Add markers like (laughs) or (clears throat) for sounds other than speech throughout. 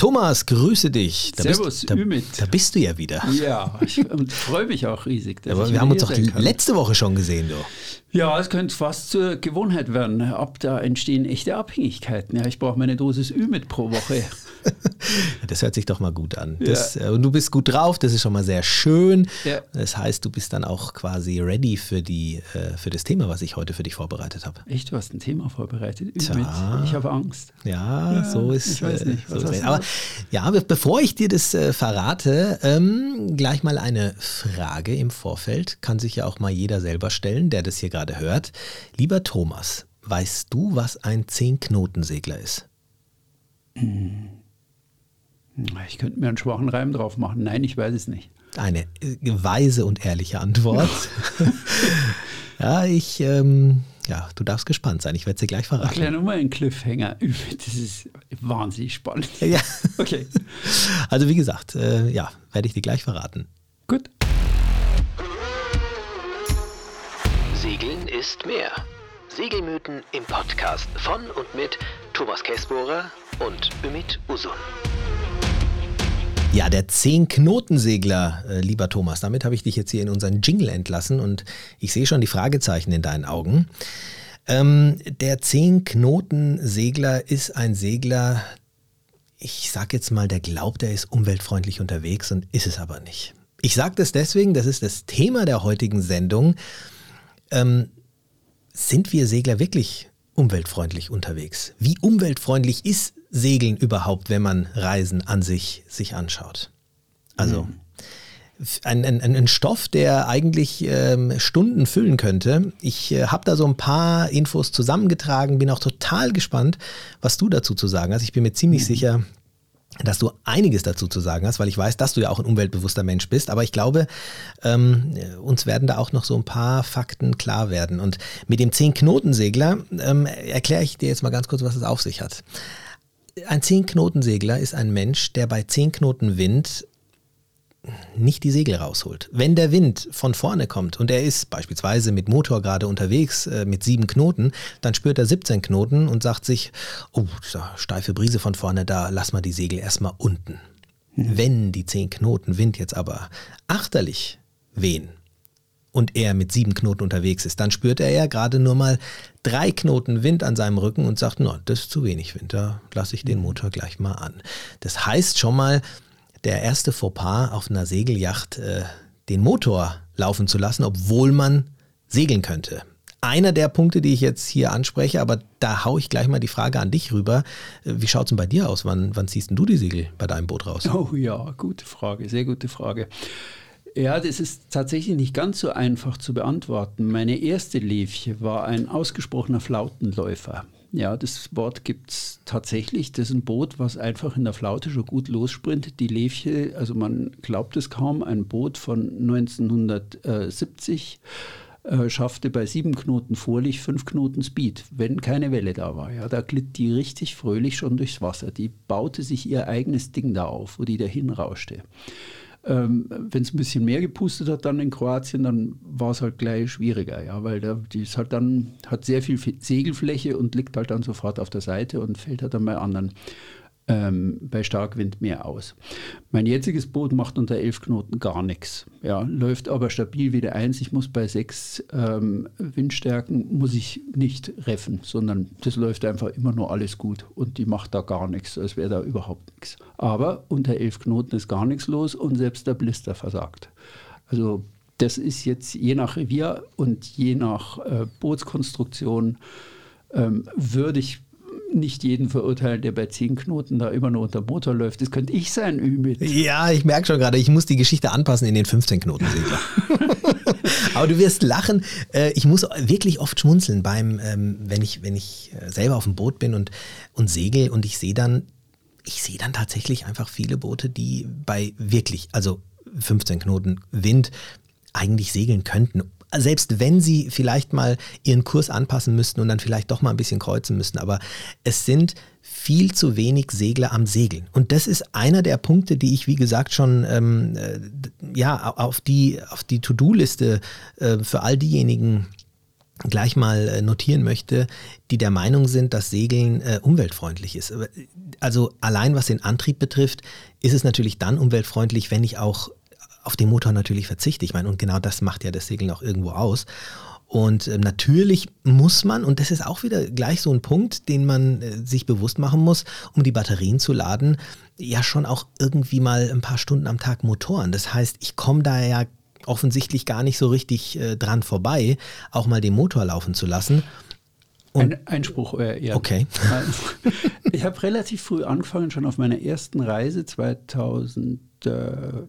Thomas, grüße dich. Da Servus, bist, da, Ümit. Da bist du ja wieder. Ja, ich freue mich auch riesig. Aber wir haben uns doch letzte Woche schon gesehen, du. Ja, es könnte fast zur Gewohnheit werden. Ab da entstehen echte Abhängigkeiten. Ja, ich brauche meine Dosis Ümit pro Woche. (laughs) das hört sich doch mal gut an. Das, ja. Äh, und du bist gut drauf, das ist schon mal sehr schön. Ja. Das heißt, du bist dann auch quasi ready für, die, äh, für das Thema, was ich heute für dich vorbereitet habe. Echt, du hast ein Thema vorbereitet? Ümit. Ich habe Angst. Ja, ja, so ist nicht. Was so Aber ja, bevor ich dir das äh, verrate, ähm, gleich mal eine Frage im Vorfeld. Kann sich ja auch mal jeder selber stellen, der das hier gerade hört. Lieber Thomas, weißt du, was ein Zehn-Knoten-Segler ist? Hm. Ich könnte mir einen schwachen Reim drauf machen. Nein, ich weiß es nicht. Eine äh, weise und ehrliche Antwort. (laughs) (laughs) ja, ich, ähm, ja, du darfst gespannt sein. Ich werde es dir gleich verraten. Erklär nur mal einen Cliffhanger. (laughs) Das ist wahnsinnig spannend. Ja. Okay. Also wie gesagt, äh, ja, werde ich dir gleich verraten. Gut. Segeln ist mehr. Segelmythen im Podcast von und mit Thomas Kessbohrer und Ümit Usun. Ja, der Zehn-Knoten-Segler, äh, lieber Thomas, damit habe ich dich jetzt hier in unseren Jingle entlassen und ich sehe schon die Fragezeichen in deinen Augen. Ähm, der Zehn-Knoten-Segler ist ein Segler, ich sage jetzt mal, der glaubt, er ist umweltfreundlich unterwegs und ist es aber nicht. Ich sage das deswegen, das ist das Thema der heutigen Sendung. Ähm, sind wir Segler wirklich umweltfreundlich unterwegs? Wie umweltfreundlich ist Segeln überhaupt, wenn man Reisen an sich sich anschaut? Also mhm. ein, ein, ein, Stoff, der eigentlich ähm, Stunden füllen könnte. Ich äh, habe da so ein paar Infos zusammengetragen, bin auch total gespannt, was du dazu zu sagen hast. Ich bin mir ziemlich mhm. sicher, dass du einiges dazu zu sagen hast, weil ich weiß, dass du ja auch ein umweltbewusster Mensch bist. Aber ich glaube, ähm, uns werden da auch noch so ein paar Fakten klar werden. Und mit dem Zehn-Knoten-Segler ähm, erkläre ich dir jetzt mal ganz kurz, was es auf sich hat. Ein Zehn-Knoten-Segler ist ein Mensch, der bei zehn Knoten Wind nicht die Segel rausholt. Wenn der Wind von vorne kommt und er ist beispielsweise mit Motor gerade unterwegs äh, mit sieben Knoten, dann spürt er 17 Knoten und sagt sich, oh, steife Brise von vorne, da lass mal die Segel erstmal unten. Mhm. Wenn die zehn Knoten Wind jetzt aber achterlich wehen und er mit sieben Knoten unterwegs ist, dann spürt er ja gerade nur mal drei Knoten Wind an seinem Rücken und sagt, no, das ist zu wenig Wind, da lasse ich den mhm. Motor gleich mal an. Das heißt schon mal, der erste Fauxpas auf einer Segelyacht, äh, den Motor laufen zu lassen, obwohl man segeln könnte. Einer der Punkte, die ich jetzt hier anspreche, aber da haue ich gleich mal die Frage an dich rüber. Äh, wie schaut es denn bei dir aus? Wann, wann ziehst denn du die Segel bei deinem Boot raus? Oh ja, gute Frage, sehr gute Frage. Ja, das ist tatsächlich nicht ganz so einfach zu beantworten. Meine erste Levche war ein ausgesprochener Flautenläufer. Ja, das Wort gibt es tatsächlich. Das ist ein Boot, was einfach in der Flaute schon gut lossprintet. Die Levche, also man glaubt es kaum, ein Boot von 1970 äh, schaffte bei sieben Knoten Vorlicht fünf Knoten Speed, wenn keine Welle da war. Ja, da glitt die richtig fröhlich schon durchs Wasser. Die baute sich ihr eigenes Ding da auf, wo die dahin rauschte. Ähm, Wenn es ein bisschen mehr gepustet hat dann in Kroatien, dann war es halt gleich schwieriger, ja, weil da, die ist halt dann, hat sehr viel Segelfläche und liegt halt dann sofort auf der Seite und fällt halt dann bei anderen ähm, bei Starkwind mehr aus. Mein jetziges Boot macht unter 11 Knoten gar nichts. Ja, läuft aber stabil wie der 1. Ich muss bei 6 ähm, Windstärken muss ich nicht reffen, sondern das läuft einfach immer nur alles gut und die macht da gar nichts, als wäre da überhaupt nichts. Aber unter 11 Knoten ist gar nichts los und selbst der Blister versagt. Also das ist jetzt je nach Revier und je nach äh, Bootskonstruktion ähm, würde ich nicht jeden verurteilen, der bei zehn Knoten da immer nur unter Motor läuft. Das könnte ich sein, Ümit. Ja, ich merke schon gerade, ich muss die Geschichte anpassen in den 15 Knoten Segler. (laughs) Aber du wirst lachen. Äh, ich muss wirklich oft schmunzeln beim, ähm, wenn ich, wenn ich äh, selber auf dem Boot bin und, und segel und ich sehe dann, ich sehe dann tatsächlich einfach viele Boote, die bei wirklich, also 15 Knoten Wind eigentlich segeln könnten selbst wenn sie vielleicht mal ihren Kurs anpassen müssten und dann vielleicht doch mal ein bisschen kreuzen müssten. Aber es sind viel zu wenig Segler am Segeln. Und das ist einer der Punkte, die ich, wie gesagt, schon ähm, äh, ja, auf die, auf die To-Do-Liste äh, für all diejenigen gleich mal äh, notieren möchte, die der Meinung sind, dass Segeln äh, umweltfreundlich ist. Also allein was den Antrieb betrifft, ist es natürlich dann umweltfreundlich, wenn ich auch auf den Motor natürlich verzichte. Ich meine, und genau das macht ja das Segeln auch irgendwo aus. Und äh, natürlich muss man, und das ist auch wieder gleich so ein Punkt, den man äh, sich bewusst machen muss, um die Batterien zu laden, ja schon auch irgendwie mal ein paar Stunden am Tag Motoren. Das heißt, ich komme da ja offensichtlich gar nicht so richtig äh, dran vorbei, auch mal den Motor laufen zu lassen. Und Ein Einspruch, äh, ja. Okay. (laughs) Ich habe relativ früh angefangen, schon auf meiner ersten Reise 2000. Äh,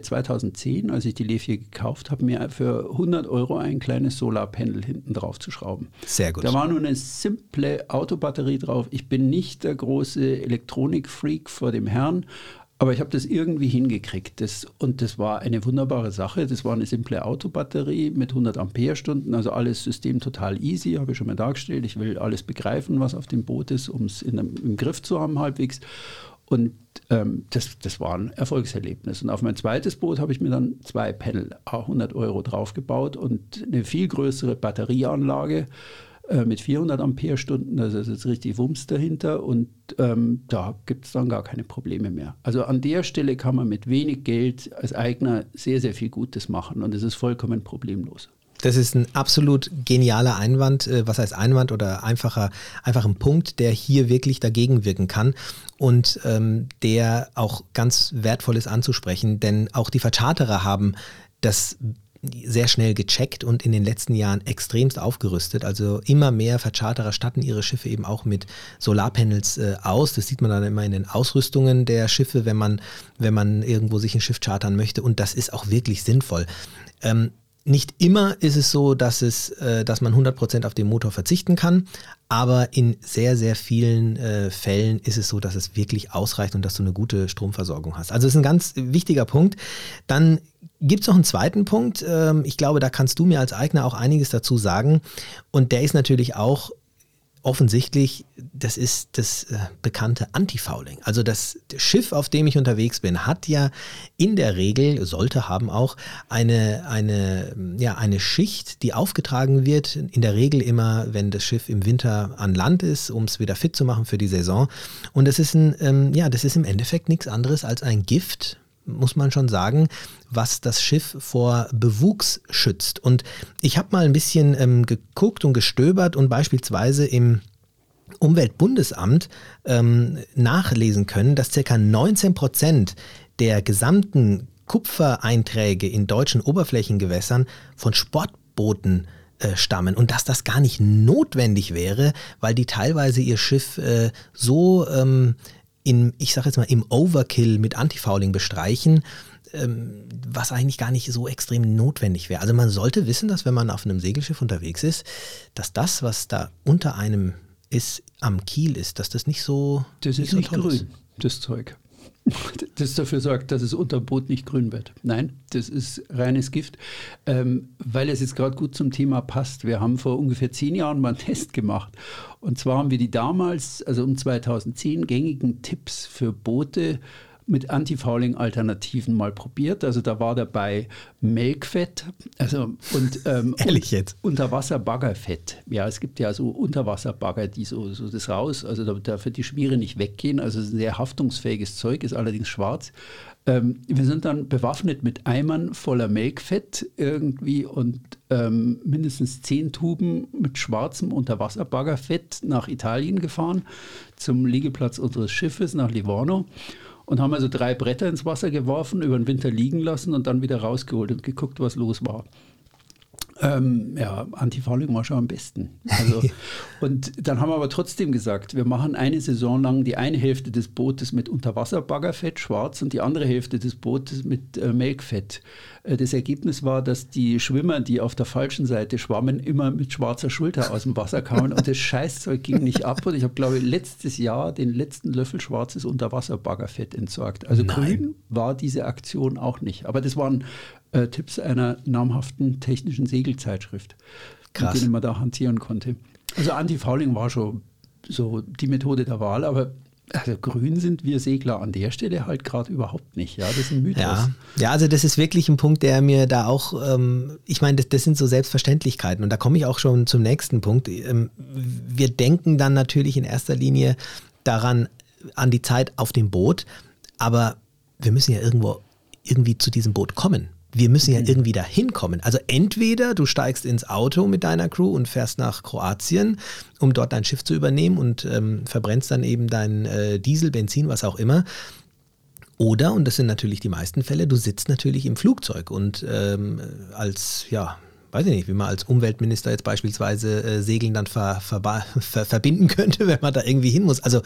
2010, als ich die Leaf gekauft habe, mir für 100 Euro ein kleines Solarpanel hinten drauf zu schrauben. Sehr gut. Da war nur eine simple Autobatterie drauf. Ich bin nicht der große Elektronikfreak vor dem Herrn, aber ich habe das irgendwie hingekriegt. Das, und das war eine wunderbare Sache. Das war eine simple Autobatterie mit 100 Ampere-Stunden, also alles System total easy, habe ich schon mal dargestellt. Ich will alles begreifen, was auf dem Boot ist, um es im Griff zu haben halbwegs. Und ähm, das, das war ein Erfolgserlebnis. Und auf mein zweites Boot habe ich mir dann zwei Panel, 100 Euro draufgebaut und eine viel größere Batterieanlage äh, mit 400 Ampere-Stunden, also ist jetzt richtig Wumms dahinter und ähm, da gibt es dann gar keine Probleme mehr. Also an der Stelle kann man mit wenig Geld als Eigner sehr, sehr viel Gutes machen und es ist vollkommen problemlos. Das ist ein absolut genialer Einwand, äh, was heißt Einwand oder einfacher, einfach ein Punkt, der hier wirklich dagegen wirken kann und ähm, der auch ganz wertvoll ist anzusprechen, denn auch die Vercharterer haben das sehr schnell gecheckt und in den letzten Jahren extremst aufgerüstet. Also immer mehr Vercharterer statten ihre Schiffe eben auch mit Solarpanels äh, aus. Das sieht man dann immer in den Ausrüstungen der Schiffe, wenn man, wenn man irgendwo sich ein Schiff chartern möchte. Und das ist auch wirklich sinnvoll. Ähm, nicht immer ist es so, dass, es, äh, dass man 100% auf den Motor verzichten kann, aber in sehr, sehr vielen äh, Fällen ist es so, dass es wirklich ausreicht und dass du eine gute Stromversorgung hast. Also ist ein ganz wichtiger Punkt. Dann gibt es noch einen zweiten Punkt. Ähm, ich glaube, da kannst du mir als Eigner auch einiges dazu sagen. Und der ist natürlich auch offensichtlich, das ist das äh, bekannte Anti-Fouling. Also das Schiff, auf dem ich unterwegs bin, hat ja in der Regel, sollte haben auch, eine, eine, ja, eine Schicht, die aufgetragen wird, in der Regel immer, wenn das Schiff im Winter an Land ist, um es wieder fit zu machen für die Saison. Und das ist, ein, ähm, ja, das ist im Endeffekt nichts anderes als ein Gift, muss man schon sagen, was das Schiff vor Bewuchs schützt. Und ich habe mal ein bisschen ähm, geguckt und gestöbert und beispielsweise im Umweltbundesamt ähm, nachlesen können, dass ca. 19 Prozent der gesamten Kupfereinträge in deutschen Oberflächengewässern von Sportbooten äh, stammen und dass das gar nicht notwendig wäre, weil die teilweise ihr Schiff äh, so ähm, in, ich sage jetzt mal, im Overkill mit Antifouling bestreichen, ähm, was eigentlich gar nicht so extrem notwendig wäre. Also man sollte wissen, dass wenn man auf einem Segelschiff unterwegs ist, dass das, was da unter einem ist, am Kiel ist, dass das nicht so. Das nicht ist so nicht grün, ist. das Zeug. Das dafür sorgt, dass es unter Boot nicht grün wird. Nein, das ist reines Gift, ähm, weil es jetzt gerade gut zum Thema passt. Wir haben vor ungefähr zehn Jahren mal einen Test gemacht. Und zwar haben wir die damals, also um 2010, gängigen Tipps für Boote mit Anti-Fouling-Alternativen mal probiert. Also da war dabei Melkfett also, und, ähm, (laughs) Ehrlich jetzt? Unterwasser-Baggerfett. Ja, es gibt ja so Unterwasserbagger, die so, so das raus, also da dafür die Schmiere nicht weggehen. Also sehr haftungsfähiges Zeug, ist allerdings schwarz. Ähm, wir sind dann bewaffnet mit Eimern voller Melkfett irgendwie und ähm, mindestens zehn Tuben mit schwarzem Unterwasserbaggerfett nach Italien gefahren, zum Liegeplatz unseres Schiffes nach Livorno und haben also drei Bretter ins Wasser geworfen, über den Winter liegen lassen und dann wieder rausgeholt und geguckt, was los war. Ähm, ja, Antifouling war schon am besten. Also, (laughs) und dann haben wir aber trotzdem gesagt, wir machen eine Saison lang die eine Hälfte des Bootes mit Unterwasserbaggerfett, schwarz, und die andere Hälfte des Bootes mit äh, Melkfett. Äh, das Ergebnis war, dass die Schwimmer, die auf der falschen Seite schwammen, immer mit schwarzer Schulter aus dem Wasser kamen und das Scheißzeug ging nicht ab. Und ich habe, glaube ich, letztes Jahr den letzten Löffel schwarzes Unterwasserbaggerfett entsorgt. Also Nein. grün war diese Aktion auch nicht. Aber das waren äh, Tipps einer namhaften technischen Segelzeitschrift, Krass. mit denen man da hantieren konnte. Also Anti-Fouling war schon so die Methode der Wahl, aber also grün sind wir Segler an der Stelle halt gerade überhaupt nicht. Ja, das ist ein Mythos. Ja. ja, also das ist wirklich ein Punkt, der mir da auch, ähm, ich meine, das, das, sind so Selbstverständlichkeiten und da komme ich auch schon zum nächsten Punkt. Ähm, wir denken dann natürlich in erster Linie daran, an die Zeit auf dem Boot, aber wir müssen ja irgendwo irgendwie zu diesem Boot kommen wir müssen ja mhm. irgendwie da hinkommen. Also entweder du steigst ins Auto mit deiner Crew und fährst nach Kroatien, um dort dein Schiff zu übernehmen und ähm, verbrennst dann eben dein äh, Diesel, Benzin, was auch immer. Oder, und das sind natürlich die meisten Fälle, du sitzt natürlich im Flugzeug und ähm, als, ja, weiß ich nicht, wie man als Umweltminister jetzt beispielsweise äh, Segeln dann ver, ver, ver, verbinden könnte, (laughs) wenn man da irgendwie hin muss. Also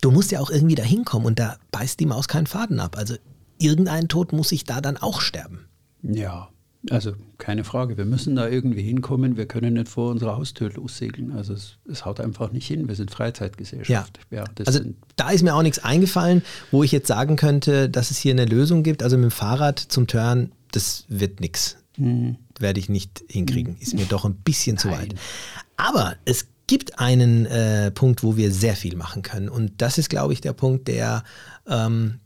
du musst ja auch irgendwie da hinkommen und da beißt die Maus keinen Faden ab. Also irgendein Tod muss ich da dann auch sterben. Ja, also keine Frage. Wir müssen da irgendwie hinkommen. Wir können nicht vor unserer Haustür lossegeln. Also es, es haut einfach nicht hin. Wir sind Freizeitgesellschaft. Ja. ja also da ist mir auch nichts eingefallen, wo ich jetzt sagen könnte, dass es hier eine Lösung gibt. Also mit dem Fahrrad zum Turn, das wird nichts. Hm. Werde ich nicht hinkriegen. Ist mir doch ein bisschen Nein. zu weit. Aber es gibt einen äh, Punkt, wo wir sehr viel machen können. Und das ist, glaube ich, der Punkt, der ähm,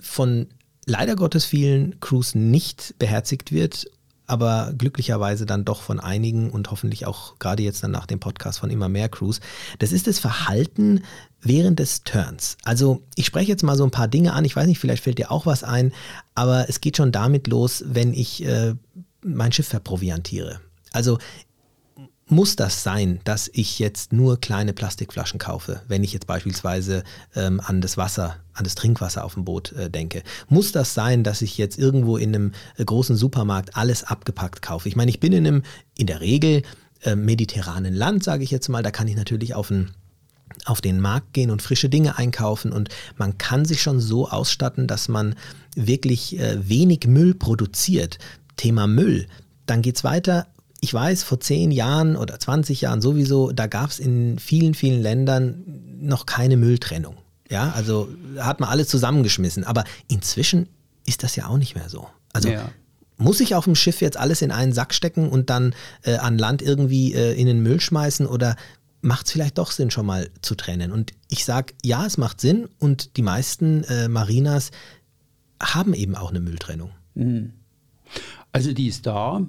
von leider Gottes vielen Crews nicht beherzigt wird, aber glücklicherweise dann doch von einigen und hoffentlich auch gerade jetzt dann nach dem Podcast von immer mehr Crews. Das ist das Verhalten während des Turns. Also ich spreche jetzt mal so ein paar Dinge an. Ich weiß nicht, vielleicht fällt dir auch was ein, aber es geht schon damit los, wenn ich äh, mein Schiff verproviantiere. Also muss das sein, dass ich jetzt nur kleine Plastikflaschen kaufe, wenn ich jetzt beispielsweise ähm, an das Wasser, an das Trinkwasser auf dem Boot äh, denke? Muss das sein, dass ich jetzt irgendwo in einem äh, großen Supermarkt alles abgepackt kaufe? Ich meine, ich bin in einem, in der Regel, äh, mediterranen Land, sage ich jetzt mal, da kann ich natürlich auf ein auf den Markt gehen und frische Dinge einkaufen und man kann sich schon so ausstatten, dass man wirklich äh, wenig Müll produziert. Thema Müll. Dann geht es weiter ich weiß, vor zehn Jahren oder 20 Jahren sowieso, da gab es in vielen, vielen Ländern noch keine Mülltrennung. Ja, also hat man alles zusammengeschmissen. Aber inzwischen ist das ja auch nicht mehr so. Also ja. muss ich auf dem Schiff jetzt alles in einen Sack stecken und dann äh, an Land irgendwie äh, in den Müll schmeißen oder macht es vielleicht doch Sinn, schon mal zu trennen? Und ich sage, ja, es macht Sinn und die meisten äh, Marinas haben eben auch eine Mülltrennung. Mhm. Also die ist da.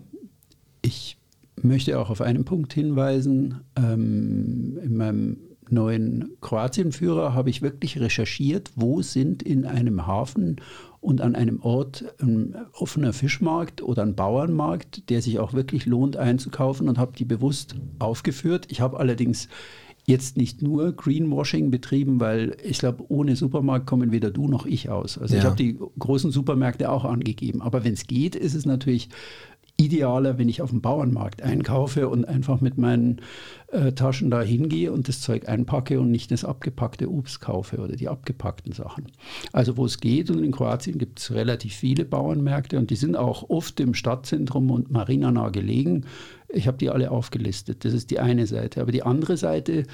Ich möchte auch auf einen Punkt hinweisen. Ähm, in meinem neuen Kroatienführer habe ich wirklich recherchiert, wo sind in einem Hafen und an einem Ort ein offener Fischmarkt oder ein Bauernmarkt, der sich auch wirklich lohnt einzukaufen und habe die bewusst aufgeführt. Ich habe allerdings jetzt nicht nur Greenwashing betrieben, weil ich glaube, ohne Supermarkt kommen weder du noch ich aus. Also ja. ich habe die großen Supermärkte auch angegeben. Aber wenn es geht, ist es natürlich idealer, wenn ich auf dem Bauernmarkt einkaufe und einfach mit meinen äh, Taschen da hingehe und das Zeug einpacke und nicht das abgepackte Obst kaufe oder die abgepackten Sachen. Also wo es geht und in Kroatien gibt es relativ viele Bauernmärkte und die sind auch oft im Stadtzentrum und marinanah gelegen. Ich habe die alle aufgelistet. Das ist die eine Seite. Aber die andere Seite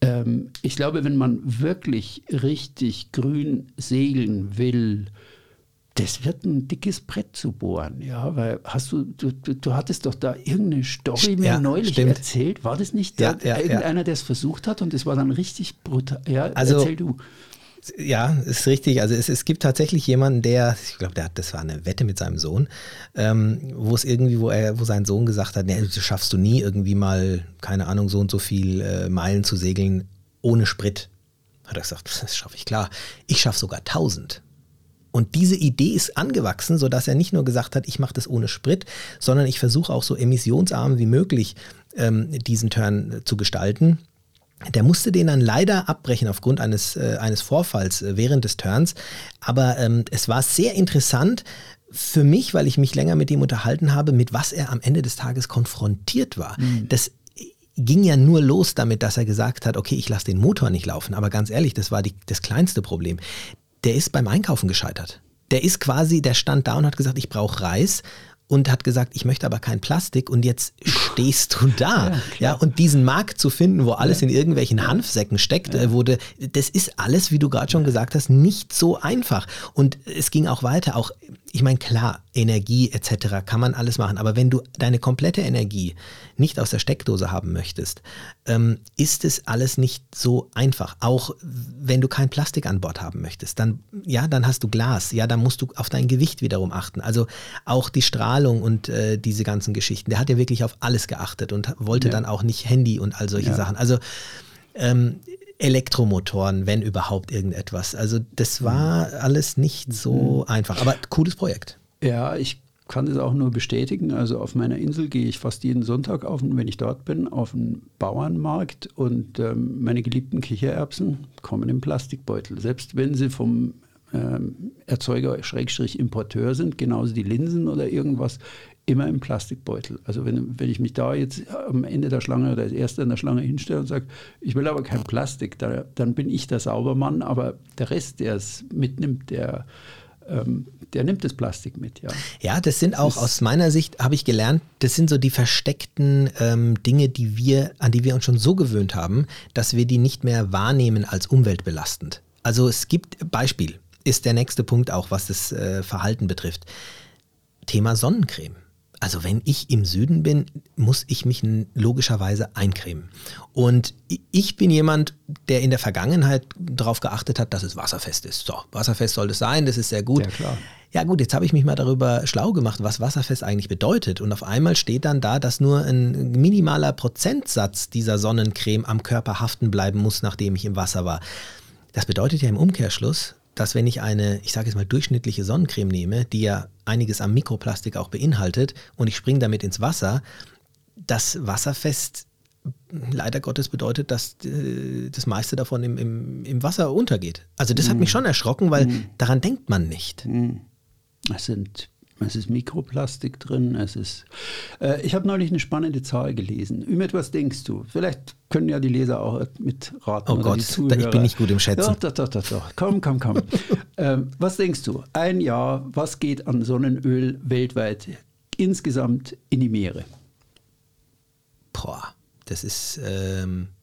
ähm, ich glaube, wenn man wirklich richtig grün segeln will, das wird ein dickes Brett zu bohren, ja, weil hast du, du, du hattest doch da irgendeine Story mir ja, neulich stimmt. erzählt, war das nicht ja, ja, irgendeiner, der es versucht hat und es war dann richtig brutal, ja, also, erzähl du. Ja, ist richtig. Also es, es gibt tatsächlich jemanden, der, ich glaube, der hat, das war eine Wette mit seinem Sohn, ähm, wo es irgendwie, wo er, wo sein Sohn gesagt hat, nee, du schaffst du nie irgendwie mal, keine Ahnung, so und so viel äh, Meilen zu segeln ohne Sprit. Hat er gesagt, das schaffe ich klar. Ich schaffe sogar 1000. Und diese Idee ist angewachsen, sodass er nicht nur gesagt hat, ich mache das ohne Sprit, sondern ich versuche auch so emissionsarm wie möglich ähm, diesen Turn zu gestalten. Der musste den dann leider abbrechen aufgrund eines, äh, eines Vorfalls äh, während des Turns. Aber ähm, es war sehr interessant für mich, weil ich mich länger mit ihm unterhalten habe, mit was er am Ende des Tages konfrontiert war. Mhm. Das ging ja nur los damit, dass er gesagt hat, okay, ich lasse den Motor nicht laufen. Aber ganz ehrlich, das war die, das kleinste Problem der ist beim Einkaufen gescheitert. Der ist quasi, der stand da und hat gesagt, ich brauche Reis. Und hat gesagt, ich möchte aber kein Plastik und jetzt (laughs) stehst du da. Ja, ja und diesen Markt zu finden, wo alles ja. in irgendwelchen Hanfsäcken steckt, ja. Äh, wurde, das ist alles, wie du gerade schon gesagt hast, nicht so einfach. Und es ging auch weiter, auch ich meine, klar, Energie etc. kann man alles machen, aber wenn du deine komplette Energie nicht aus der Steckdose haben möchtest, ähm, ist es alles nicht so einfach. Auch wenn du kein Plastik an Bord haben möchtest, dann ja, dann hast du Glas, ja, dann musst du auf dein Gewicht wiederum achten. Also auch die Strahlung und äh, diese ganzen Geschichten. Der hat ja wirklich auf alles geachtet und wollte ja. dann auch nicht Handy und all solche ja. Sachen. Also ähm, Elektromotoren, wenn überhaupt irgendetwas. Also das war alles nicht so mhm. einfach, aber cooles Projekt. Ja, ich kann das auch nur bestätigen. Also auf meiner Insel gehe ich fast jeden Sonntag auf, wenn ich dort bin, auf den Bauernmarkt und ähm, meine geliebten Kichererbsen kommen im Plastikbeutel. Selbst wenn sie vom Erzeuger Schrägstrich Importeur sind, genauso die Linsen oder irgendwas, immer im Plastikbeutel. Also wenn, wenn ich mich da jetzt am Ende der Schlange oder als Erster in der Schlange hinstelle und sage, ich will aber kein Plastik, da, dann bin ich der Saubermann, aber der Rest, der es mitnimmt, der, ähm, der nimmt das Plastik mit, ja. Ja, das sind auch das aus meiner Sicht, habe ich gelernt, das sind so die versteckten ähm, Dinge, die wir, an die wir uns schon so gewöhnt haben, dass wir die nicht mehr wahrnehmen als umweltbelastend. Also es gibt, Beispiel ist der nächste Punkt auch, was das äh, Verhalten betrifft. Thema Sonnencreme. Also wenn ich im Süden bin, muss ich mich logischerweise eincremen. Und ich bin jemand, der in der Vergangenheit darauf geachtet hat, dass es wasserfest ist. So, wasserfest soll es sein, das ist sehr gut. Ja, klar. Ja gut, jetzt habe ich mich mal darüber schlau gemacht, was wasserfest eigentlich bedeutet. Und auf einmal steht dann da, dass nur ein minimaler Prozentsatz dieser Sonnencreme am Körper haften bleiben muss, nachdem ich im Wasser war. Das bedeutet ja im Umkehrschluss, dass wenn ich eine, ich sage jetzt mal, durchschnittliche Sonnencreme nehme, die ja einiges am Mikroplastik auch beinhaltet und ich springe damit ins Wasser, das wasserfest leider Gottes bedeutet, dass äh, das meiste davon im, im, im Wasser untergeht. Also das mm. hat mich schon erschrocken, weil mm. daran denkt man nicht. Mm. Es sind es ist Mikroplastik drin. Es ist. Äh, ich habe neulich eine spannende Zahl gelesen. Ümit, was denkst du? Vielleicht können ja die Leser auch mitraten. Oh Gott, ich bin nicht gut im Schätzen. Doch, doch, doch, doch. Komm, komm, komm. (laughs) ähm, was denkst du? Ein Jahr, was geht an Sonnenöl weltweit insgesamt in die Meere? Boah, das ist. Ähm äh,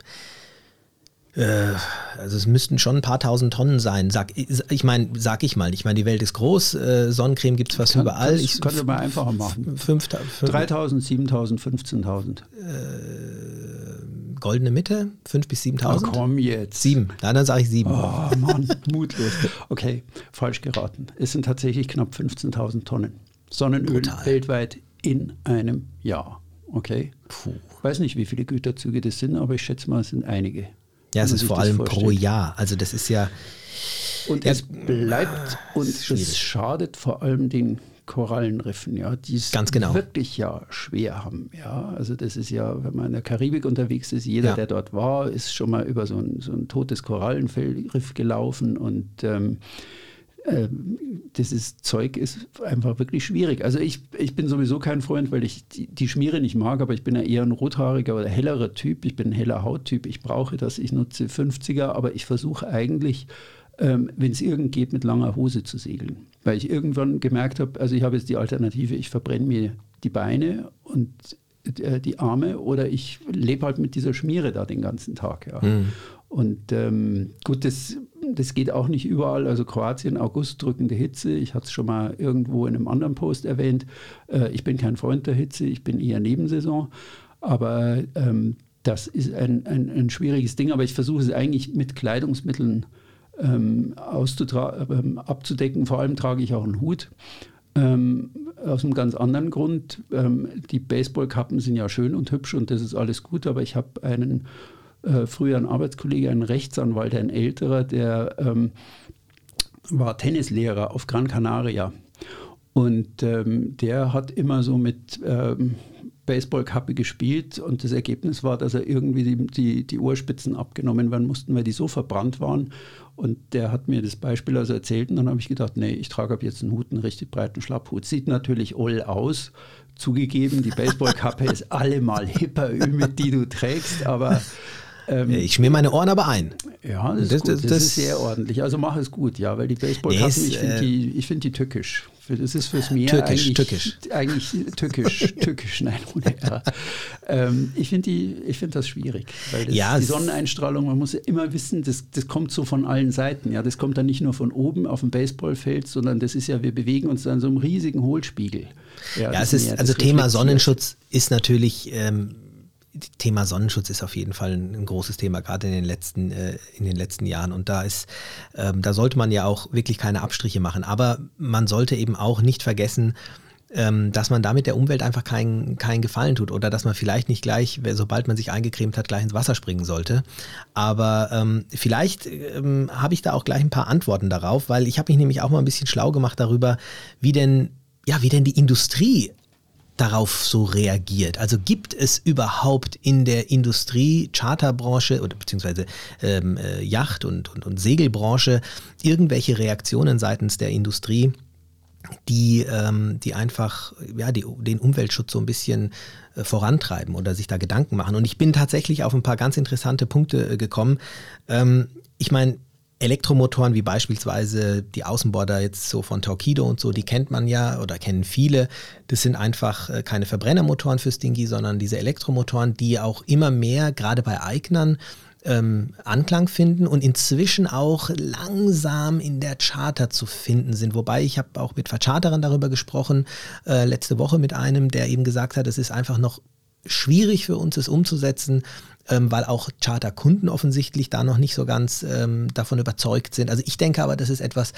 also es müssten schon ein paar tausend Tonnen sein. Sag, ich meine, sag ich mal. Ich meine, die Welt ist groß, äh, Sonnencreme gibt es fast Kann, überall. Das ich, könnte man einfacher machen. 3000, 7000, 15.000. goldene Mitte, 5 bis 7.000. Oh, komm jetzt. Sieben. Ja, dann sage ich sieben. Oh Mann, mutlos. Okay, falsch geraten. Es sind tatsächlich knapp 15.000 Tonnen Sonnenöl Brutal. weltweit in einem Jahr. Okay. Puh. Ich weiß nicht, wie viele Güterzüge das sind, aber ich schätze mal, es sind einige. Ja, es ist vor allem pro Jahr. Also das ist ja. Und ja, es bleibt und es schadet vor allem den Korallenriffen, ja, die es genau. wirklich ja schwer haben. Ja, also das ist ja, wenn man in der Karibik unterwegs ist, jeder, ja. der dort war, ist schon mal über so ein, so ein totes Korallenriff gelaufen und ähm, ähm, dieses Zeug ist einfach wirklich schwierig. Also ich, ich bin sowieso kein Freund, weil ich die, die Schmiere nicht mag, aber ich bin ja eher ein rothaariger oder hellerer Typ. Ich bin ein heller Hauttyp. Ich brauche das. Ich nutze 50er, aber ich versuche eigentlich, ähm, wenn es irgend geht, mit langer Hose zu segeln. Weil ich irgendwann gemerkt habe, also ich habe jetzt die Alternative, ich verbrenne mir die Beine und äh, die Arme oder ich lebe halt mit dieser Schmiere da den ganzen Tag. Ja. Mhm. Und ähm, gut, das, das geht auch nicht überall. Also Kroatien, August, drückende Hitze. Ich hatte es schon mal irgendwo in einem anderen Post erwähnt. Äh, ich bin kein Freund der Hitze, ich bin eher Nebensaison. Aber ähm, das ist ein, ein, ein, schwieriges Ding. Aber ich versuche es eigentlich mit Kleidungsmitteln ähm, ähm, abzudecken. Vor allem trage ich auch einen Hut. Ähm, aus einem ganz anderen Grund. Ähm, die Baseballkappen sind ja schön und hübsch und das ist alles gut, aber ich habe einen äh, früher ein Arbeitskollege, ein Rechtsanwalt, ein älterer, der ähm, war Tennislehrer auf Gran Canaria. Und ähm, der hat immer so mit ähm, Baseballkappe gespielt und das Ergebnis war, dass er irgendwie die, die, die Ohrspitzen abgenommen werden mussten, weil die so verbrannt waren. Und der hat mir das Beispiel also erzählt und dann habe ich gedacht, nee, ich trage ab jetzt einen Hut, einen richtig breiten Schlapphut. Sieht natürlich all aus. Zugegeben, die Baseballkappe (laughs) ist allemal hipper, mit die du trägst, aber Ähm, ich schmier meine Ohren aber ein. Ja, das, das, das, das ist sehr ordentlich. Also mach es gut, ja, weil die Baseballkappen, nee, ich finde äh, die, find die tückisch. Das ist fürs Meer türkisch, eigentlich, türkisch. eigentlich türkisch, (laughs) türkisch, nein, ohne R. Ähm, ich finde find das schwierig, weil das, ja, die Sonneneinstrahlung, man muss ja immer wissen, das, das kommt so von allen Seiten. Ja, das kommt dann nicht nur von oben auf dem Baseballfeld, sondern das ist ja, wir bewegen uns an so einem riesigen Hohlspiegel. Ja, ja es ist, also Thema Sonnenschutz ist natürlich ähm, Thema Sonnenschutz ist auf jeden Fall ein, großes Thema, gerade in den letzten, äh, in den letzten Jahren. Und da ist, ähm, da sollte man ja auch wirklich keine Abstriche machen. Aber man sollte eben auch nicht vergessen, ähm, dass man damit der Umwelt einfach keinen kein Gefallen tut oder dass man vielleicht nicht gleich, sobald man sich eingecremt hat, gleich ins Wasser springen sollte. Aber ähm, vielleicht ähm, habe ich da auch gleich ein paar Antworten darauf, weil ich habe mich nämlich auch mal ein bisschen schlau gemacht darüber, wie denn ja, wie denn die Industrie darauf so reagiert? Also gibt es überhaupt in der Industrie, Charterbranche oder beziehungsweise ähm, äh, Yacht- und, und, und Segelbranche irgendwelche Reaktionen seitens der Industrie, die, ähm, die einfach ja, die, den Umweltschutz so ein bisschen äh, vorantreiben oder sich da Gedanken machen? Und ich bin tatsächlich auf ein paar ganz interessante Punkte äh, gekommen. Ähm, ich meine, Elektromotoren wie beispielsweise die Außenborder jetzt so von Torquido und so, die kennt man ja oder kennen viele. Das sind einfach äh, keine Verbrennermotoren für Stingy, sondern diese Elektromotoren, die auch immer mehr, gerade bei Eignern, ähm, Anklang finden und inzwischen auch langsam in der Charter zu finden sind. Wobei ich habe auch mit Vercharterern darüber gesprochen, äh, letzte Woche mit einem, der eben gesagt hat, es ist einfach noch schwierig für uns, es umzusetzen ähm, weil auch Charterkunden offensichtlich da noch nicht so ganz ähm, davon überzeugt sind. Also ich denke aber, das ist etwas,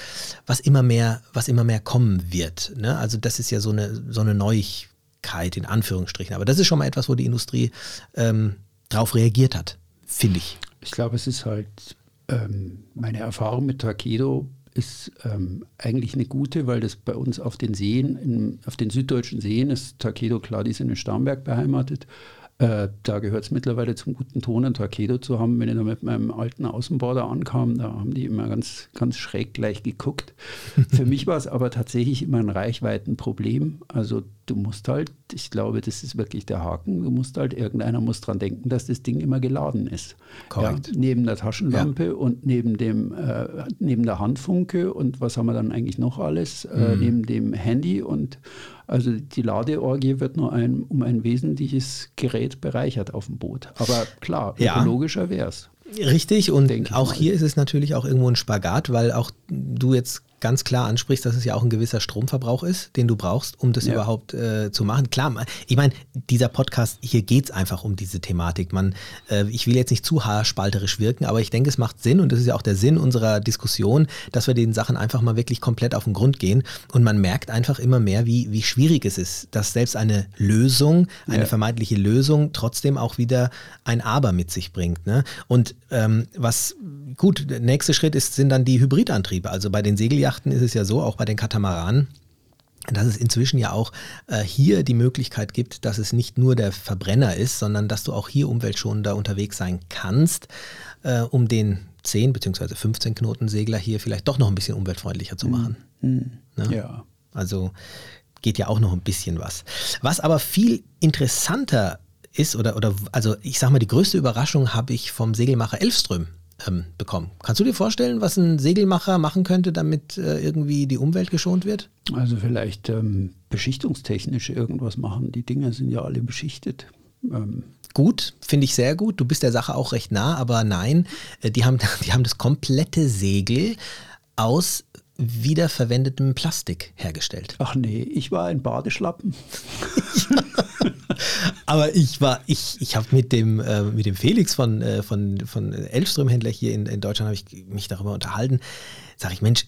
was immer mehr, was immer mehr kommen wird. Ne? Also das ist ja so eine, so eine Neuigkeit in Anführungsstrichen. Aber das ist schon mal etwas, wo die Industrie ähm, darauf reagiert hat, finde ich. Ich glaube, es ist halt ähm, meine Erfahrung mit Takedo ist ähm, eigentlich eine gute, weil das bei uns auf den Seen, in, auf den süddeutschen Seen ist Takedo klar, die sind in Starnberg beheimatet. Äh, da gehört es mittlerweile zum guten Ton, ein Torpedo zu haben. Wenn ich da mit meinem alten Außenborder ankam, da haben die immer ganz, ganz schräg gleich geguckt. (laughs) Für mich war es aber tatsächlich immer ein Reichweitenproblem. Also du musst halt, ich glaube, das ist wirklich der Haken, du musst halt, irgendeiner muss dran denken, dass das Ding immer geladen ist. Korrekt. Ja, neben der Taschenlampe ja. und neben, dem, äh, neben der Handfunke und was haben wir dann eigentlich noch alles? Äh, mhm. neben dem Handy und also die Ladeorgie wird nur ein, um ein wesentliches Gerät bereichert auf dem Boot. Aber klar, ökologischer wäre es. Richtig, und auch hier ist es natürlich auch irgendwo ein Spagat, weil auch du jetzt ganz klar ansprichst, dass es ja auch ein gewisser Stromverbrauch ist, den du brauchst, um das ja. überhaupt äh, zu machen. Klar, ich meine, dieser Podcast, hier geht es einfach um diese Thematik. Man, äh, ich will jetzt nicht zu haarspalterisch wirken, aber ich denke, es macht Sinn und das ist ja auch der Sinn unserer Diskussion, dass wir den Sachen einfach mal wirklich komplett auf den Grund gehen und man merkt einfach immer mehr, wie, wie schwierig es ist, dass selbst eine Lösung, eine ja. vermeintliche Lösung trotzdem auch wieder ein Aber mit sich bringt. Ne? Und ähm, was gut, der nächste Schritt ist, sind dann die Hybridantriebe. Also bei den Segeljachten ist es ja so, auch bei den Katamaranen, dass es inzwischen ja auch äh, hier die Möglichkeit gibt, dass es nicht nur der Verbrenner ist, sondern dass du auch hier umweltschonender unterwegs sein kannst, äh, um den 10 bzw. 15 Knoten Segler hier vielleicht doch noch ein bisschen umweltfreundlicher zu machen. Mhm. Ne? Ja. Also geht ja auch noch ein bisschen was. Was aber viel interessanter ist, oder, oder also ich sag mal, die größte Überraschung habe ich vom Segelmacher Elfström ähm, bekommen. Kannst du dir vorstellen, was ein Segelmacher machen könnte, damit äh, irgendwie die Umwelt geschont wird? Also vielleicht ähm, beschichtungstechnisch irgendwas machen. Die Dinger sind ja alle beschichtet. Ähm. Gut, finde ich sehr gut. Du bist der Sache auch recht nah, aber nein, äh, die, haben, die haben das komplette Segel aus wiederverwendetem Plastik hergestellt. Ach nee, ich war ein Badeschlappen. (laughs) (laughs) Aber ich war, ich, ich habe mit dem, äh, mit dem Felix von, äh, von, von Elfström-Händler hier in, in Deutschland ich mich darüber unterhalten. Sag ich, Mensch,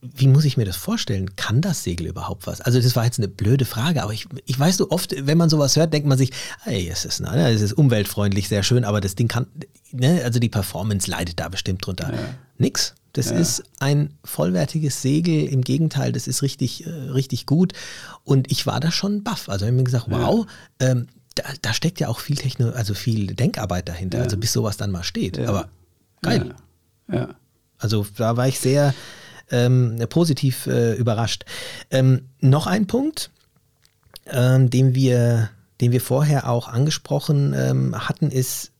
wie muss ich mir das vorstellen? Kann das Segel überhaupt was? Also das war jetzt eine blöde Frage, aber ich, ich weiß so oft, wenn man sowas hört, denkt man sich, hey, es ist, ne, es ist umweltfreundlich, sehr schön, aber das Ding kann, ne, also die Performance leidet da bestimmt drunter. Ja. Nix. Das ja. ist ein vollwertiges Segel. Im Gegenteil, das ist richtig, äh, richtig gut. Und ich war da schon baff. Also ich habe mir gesagt, wow, ja. ähm, da, da, steckt ja auch viel Techno, also viel Denkarbeit dahinter, also bis sowas dann mal steht. Aber geil. Ja. Also da war ich sehr ähm, positiv äh, überrascht. Ähm, noch ein Punkt, ähm, den, wir, den wir vorher auch angesprochen ähm, hatten, ist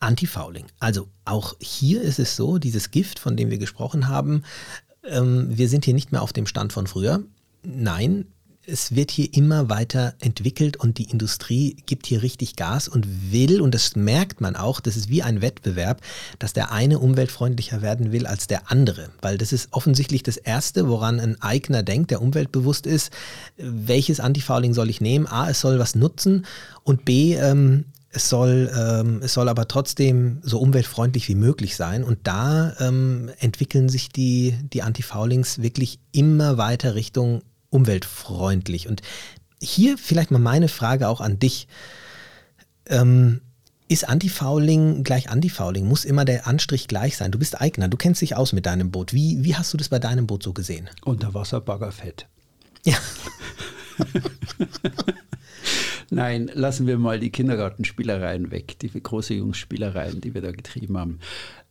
Antifouling. Also auch hier ist es so, dieses Gift, von dem wir gesprochen haben, ähm, wir sind hier nicht mehr auf dem Stand von früher. Nein, es wird hier immer weiter entwickelt und die Industrie gibt hier richtig Gas und will, und das merkt man auch, das ist wie ein Wettbewerb, dass der eine umweltfreundlicher werden will als der andere. Weil das ist offensichtlich das Erste, woran ein Eigner denkt, der umweltbewusst ist, welches Antifouling soll ich nehmen? A, es soll was nutzen und B, ähm, es soll, ähm, es soll aber trotzdem so umweltfreundlich wie möglich sein. Und da ähm, entwickeln sich die, die Antifoulings wirklich immer weiter Richtung umweltfreundlich. Und hier vielleicht mal meine Frage auch an dich. Ähm, ist Antifouling gleich Antifouling? Muss immer der Anstrich gleich sein? Du bist Eigner, du kennst dich aus mit deinem Boot. Wie, wie hast du das bei deinem Boot so gesehen? Unterwasserbaggerfett. Ja. (laughs) (laughs) Nein, lassen wir mal die Kindergartenspielereien weg, die große Jungsspielereien, die wir da getrieben haben.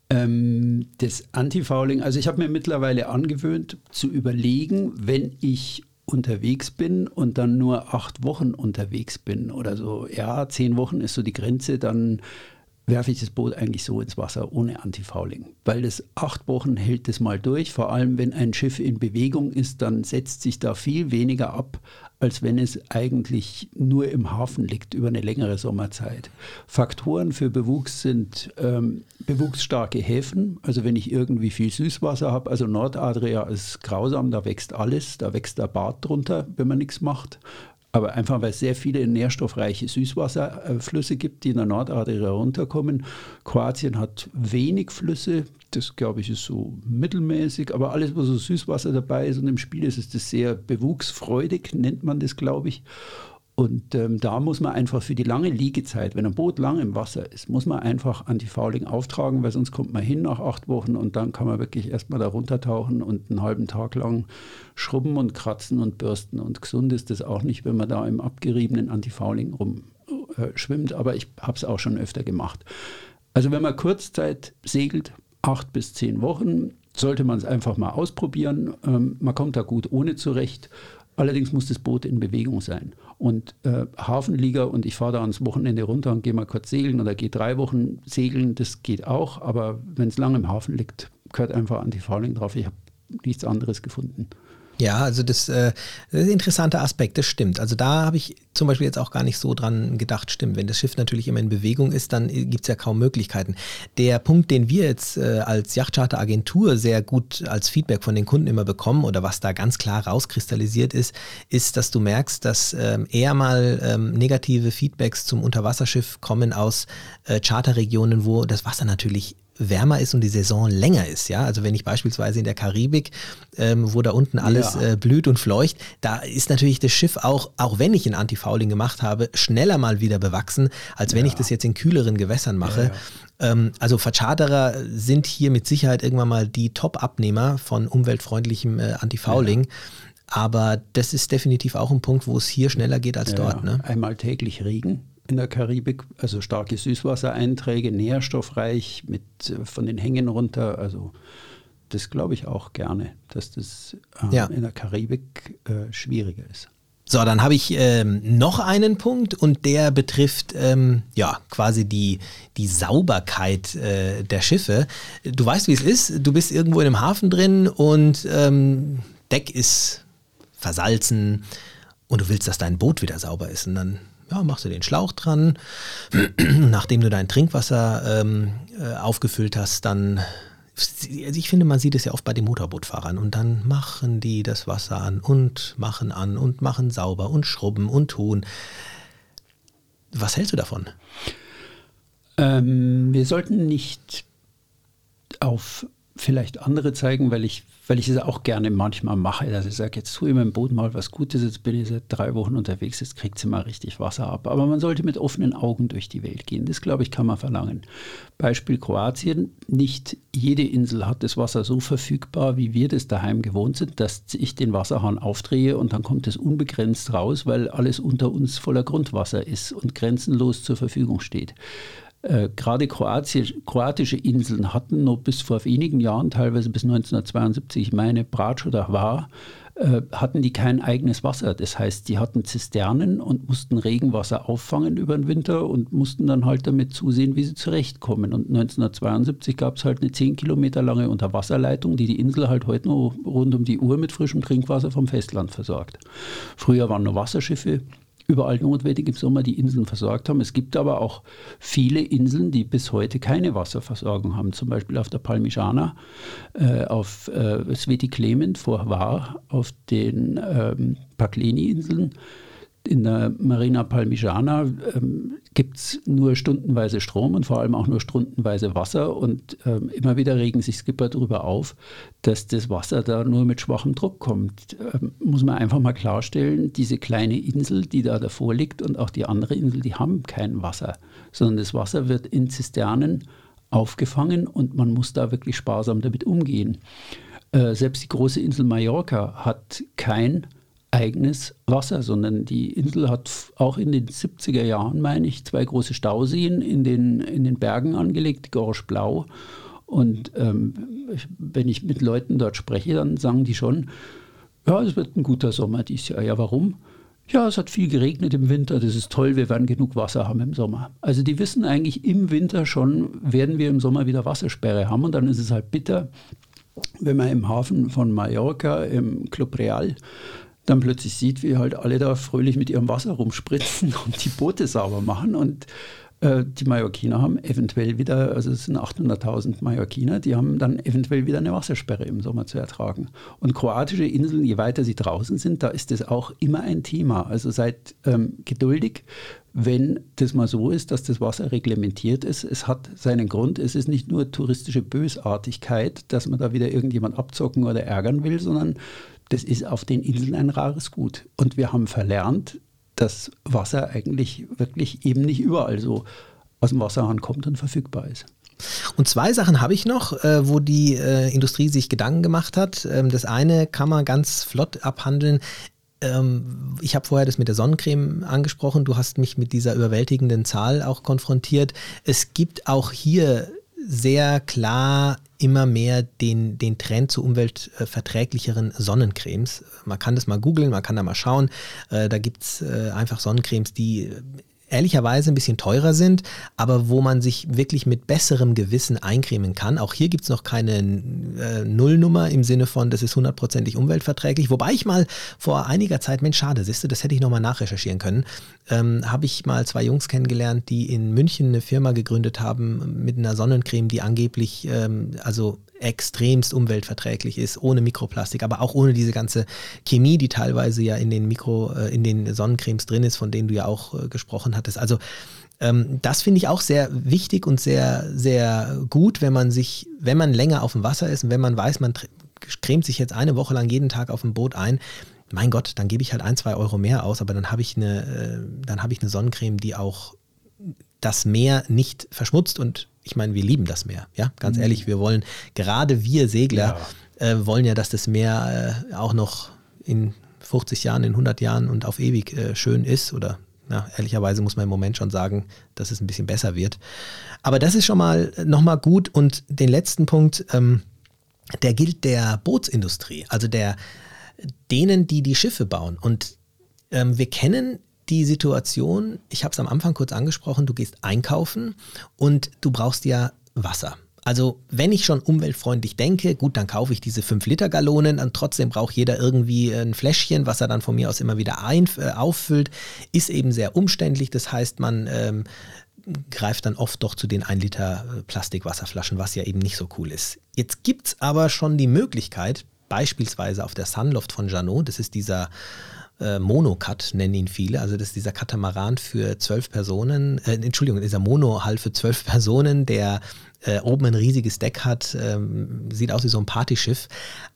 Ähm, das Antifouling, also ich habe mir mittlerweile angewöhnt zu überlegen, wenn ich unterwegs bin und dann nur acht Wochen unterwegs bin oder so, ja, zehn Wochen ist so die Grenze, dann werfe ich das Boot eigentlich so ins Wasser ohne Antifouling. Weil das acht Wochen hält es mal durch. Vor allem, wenn ein Schiff in Bewegung ist, dann setzt sich da viel weniger ab, als wenn es eigentlich nur im Hafen liegt über eine längere Sommerzeit. Faktoren für Bewuchs sind ähm, bewuchsstarke Häfen. Also wenn ich irgendwie viel Süßwasser habe, also Nordadria ist grausam, da wächst alles, da wächst der Bart drunter, wenn man nichts macht. Aber einfach, weil es sehr viele nährstoffreiche Süßwasserflüsse gibt, die in der Nordadria runterkommen. Kroatien hat wenig Flüsse, das glaube ich ist so mittelmäßig, aber alles, wo so Süßwasser dabei ist und im Spiel ist, ist das sehr bewuchsfreudig, nennt man das, glaube ich. Und ähm, da muss man einfach für die lange Liegezeit, wenn ein Boot lang im Wasser ist, muss man einfach Antifouling auftragen, weil sonst kommt man hin nach acht Wochen und dann kann man wirklich erstmal da runtertauchen und einen halben Tag lang schrubben und kratzen und bürsten. Und gesund ist das auch nicht, wenn man da im abgeriebenen Antifouling rumschwimmt. Äh, Aber ich habe es auch schon öfter gemacht. Also wenn man Kurzzeit segelt, acht bis zehn Wochen, sollte man es einfach mal ausprobieren. Ähm, man kommt da gut ohne zurecht. Allerdings muss das Boot in Bewegung sein. Und äh, Hafenliga und ich fahre da ans Wochenende runter und gehe mal kurz segeln oder gehe drei Wochen segeln, das geht auch. Aber wenn es lange im Hafen liegt, gehört einfach Antifouling drauf. Ich habe nichts anderes gefunden. Ja, also das, äh, das ist ein interessanter Aspekt, das stimmt. Also da habe ich zum Beispiel jetzt auch gar nicht so dran gedacht, stimmt. Wenn das Schiff natürlich immer in Bewegung ist, dann gibt es ja kaum Möglichkeiten. Der Punkt, den wir jetzt äh, als Yachtcharter-Agentur sehr gut als Feedback von den Kunden immer bekommen oder was da ganz klar rauskristallisiert ist, ist, dass du merkst, dass ähm, eher mal ähm, negative Feedbacks zum Unterwasserschiff kommen aus äh, Charterregionen, wo das Wasser natürlich wärmer ist und die Saison länger ist. Ja, also wenn ich beispielsweise in der Karibik, ähm, wo da unten alles ja. äh, blüht und fleucht, da ist natürlich das Schiff auch, auch wenn ich ein Antifouling gemacht habe, schneller mal wieder bewachsen, als wenn ja. ich das jetzt in kühleren Gewässern mache. Ja, ähm, also Vercharterer sind hier mit Sicherheit irgendwann mal die Top-Abnehmer von umweltfreundlichem äh, Antifouling. Aber das ist definitiv auch ein Punkt, wo es hier schneller geht als dort. Ne? Einmal täglich Regen in der Karibik, also starke Süßwassereinträge, nährstoffreich, mit äh, von den Hängen runter. Also das glaube ich auch gerne, dass das äh, ja. in der Karibik äh, schwieriger ist. So, dann habe ich ähm, noch einen Punkt und der betrifft ähm, ja quasi die, die Sauberkeit äh, der Schiffe. Du weißt, wie es ist. Du bist irgendwo in einem Hafen drin und ähm, Deck ist versalzen und du willst, dass dein Boot wieder sauber ist. Und dann ja, machst du den Schlauch dran. (clears throat) Nachdem du dein Trinkwasser ähm, äh, aufgefüllt hast, dann also ich finde, man sieht es ja oft bei den Motorbootfahrern und dann machen die das Wasser an und machen an und machen sauber und schrubben und tun. Was hältst du davon? Ähm, wir sollten nicht auf vielleicht andere zeigen, weil ich, weil ich es auch gerne manchmal mache, dass ich sage, jetzt tue ich meinem Boot mal was Gutes, jetzt bin ich seit drei Wochen unterwegs, jetzt kriegt sie mal richtig Wasser ab. Aber man sollte mit offenen Augen durch die Welt gehen. Das, glaube ich, kann man verlangen. Beispiel Kroatien. Nicht jede Insel hat das Wasser so verfügbar, wie wir das daheim gewohnt sind, dass ich den Wasserhahn aufdrehe und dann kommt es unbegrenzt raus, weil alles unter uns voller Grundwasser ist und grenzenlos zur Verfügung steht. Äh, gerade kroatische Inseln hatten noch bis vor wenigen Jahren, teilweise bis 1972, meine Brač oder war, äh, hatten die kein eigenes Wasser. Das heißt, die hatten Zisternen und mussten Regenwasser auffangen über den Winter und mussten dann halt damit zusehen, wie sie zurechtkommen. Und 1972 gab es halt eine 10 Kilometer lange Unterwasserleitung, die die Insel halt heute noch rund um die Uhr mit frischem Trinkwasser vom Festland versorgt. Früher waren nur Wasserschiffe überall notwendig im Sommer die Inseln versorgt haben. Es gibt aber auch viele Inseln, die bis heute keine Wasserversorgung haben. Zum Beispiel auf der Palmijana, äh, auf äh, Sveti Clement vor Var, auf den ähm, Pakleni-Inseln in der Marina Palmijana ähm, gibt es nur stundenweise Strom und vor allem auch nur stundenweise Wasser. Und ähm, immer wieder regen sich Skipper darüber auf, dass das Wasser da nur mit schwachem Druck kommt. Ähm, muss man einfach mal klarstellen, diese kleine Insel, die da davor liegt und auch die andere Insel, die haben kein Wasser, sondern das Wasser wird in Zisternen aufgefangen und man muss da wirklich sparsam damit umgehen. Äh, selbst die große Insel Mallorca hat kein eigenes Wasser, sondern die Insel hat auch in den 70er Jahren, meine ich, zwei große Stauseen in den, in den Bergen angelegt, Gorsch Blau. Und ähm, wenn ich mit Leuten dort spreche, dann sagen die schon, ja, es wird ein guter Sommer dieses Jahr. Ja, warum? Ja, es hat viel geregnet im Winter, das ist toll, wir werden genug Wasser haben im Sommer. Also die wissen eigentlich im Winter schon, werden wir im Sommer wieder Wassersperre haben und dann ist es halt bitter, wenn man im Hafen von Mallorca, im Club Real, dann plötzlich sieht, wie halt alle da fröhlich mit ihrem Wasser rumspritzen (laughs) und die Boote sauber machen. Und die Mallorquiner haben eventuell wieder, also es sind 800.000 Mallorquiner, die haben dann eventuell wieder eine Wassersperre im Sommer zu ertragen. Und kroatische Inseln, je weiter sie draußen sind, da ist das auch immer ein Thema. Also seid ähm, geduldig, wenn das mal so ist, dass das Wasser reglementiert ist. Es hat seinen Grund. Es ist nicht nur touristische Bösartigkeit, dass man da wieder irgendjemand abzocken oder ärgern will, sondern das ist auf den Inseln ein rares Gut. Und wir haben verlernt, dass Wasser eigentlich wirklich eben nicht überall so aus dem Wasserhahn kommt und verfügbar ist. Und zwei Sachen habe ich noch, äh, wo die äh, Industrie sich Gedanken gemacht hat. Ähm, das eine kann man ganz flott abhandeln. Ähm, ich habe vorher das mit der Sonnencreme angesprochen. Du hast mich mit dieser überwältigenden Zahl auch konfrontiert. Es gibt auch hier sehr klar immer mehr den, den Trend zu umweltverträglicheren Sonnencremes. Man kann das mal googeln, man kann da mal schauen. Äh, da gibt es äh, einfach Sonnencremes, die ehrlicherweise ein bisschen teurer sind, aber wo man sich wirklich mit besserem Gewissen eincremen kann. Auch hier gibt es noch keine äh, Nullnummer im Sinne von, das ist hundertprozentig umweltverträglich. Wobei ich mal vor einiger Zeit, Mensch, schade, siehst du, das hätte ich nochmal nachrecherchieren können, ähm, habe ich mal zwei Jungs kennengelernt, die in München eine Firma gegründet haben mit einer Sonnencreme, die angeblich, ähm, also extremst umweltverträglich ist, ohne Mikroplastik, aber auch ohne diese ganze Chemie, die teilweise ja in den Mikro, äh, in den Sonnencremes drin ist, von denen du ja auch äh, gesprochen hattest. Also ähm, das finde ich auch sehr wichtig und sehr, sehr gut, wenn man sich, wenn man länger auf dem Wasser ist und wenn man weiß, man cremt sich jetzt eine Woche lang jeden Tag auf dem Boot ein, mein Gott, dann gebe ich halt ein, zwei Euro mehr aus, aber dann habe ich eine, äh, dann habe ich eine Sonnencreme, die auch das Meer nicht verschmutzt und ich meine, wir lieben das Meer, ja, ganz mhm. ehrlich, wir wollen, gerade wir Segler, ja. Äh, wollen ja, dass das Meer äh, auch noch in 50 Jahren, in 100 Jahren und auf ewig äh, schön ist oder ja, ehrlicherweise muss man im Moment schon sagen, dass es ein bisschen besser wird. Aber das ist schon mal nochmal gut und den letzten Punkt, ähm, der gilt der Bootsindustrie, also der denen, die die Schiffe bauen. Und ähm, wir kennen die Situation, ich habe es am Anfang kurz angesprochen, du gehst einkaufen und du brauchst ja Wasser. Also wenn ich schon umweltfreundlich denke, gut, dann kaufe ich diese 5-Liter-Gallonen und trotzdem braucht jeder irgendwie ein Fläschchen, was er dann von mir aus immer wieder ein, äh, auffüllt. Ist eben sehr umständlich, das heißt, man ähm, greift dann oft doch zu den 1 Liter äh, Plastikwasserflaschen, was ja eben nicht so cool ist. Jetzt gibt es aber schon die Möglichkeit, beispielsweise auf der Sunloft von Janot, das ist dieser äh, Monocut nennen ihn viele. Also das ist dieser Katamaran für zwölf Personen, äh, Entschuldigung, dieser Monohall für zwölf Personen, der äh, oben ein riesiges Deck hat, ähm, sieht aus wie so ein Partyschiff.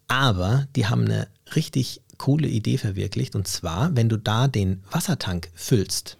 Aber die haben eine richtig coole Idee verwirklicht. Und zwar, wenn du da den Wassertank füllst,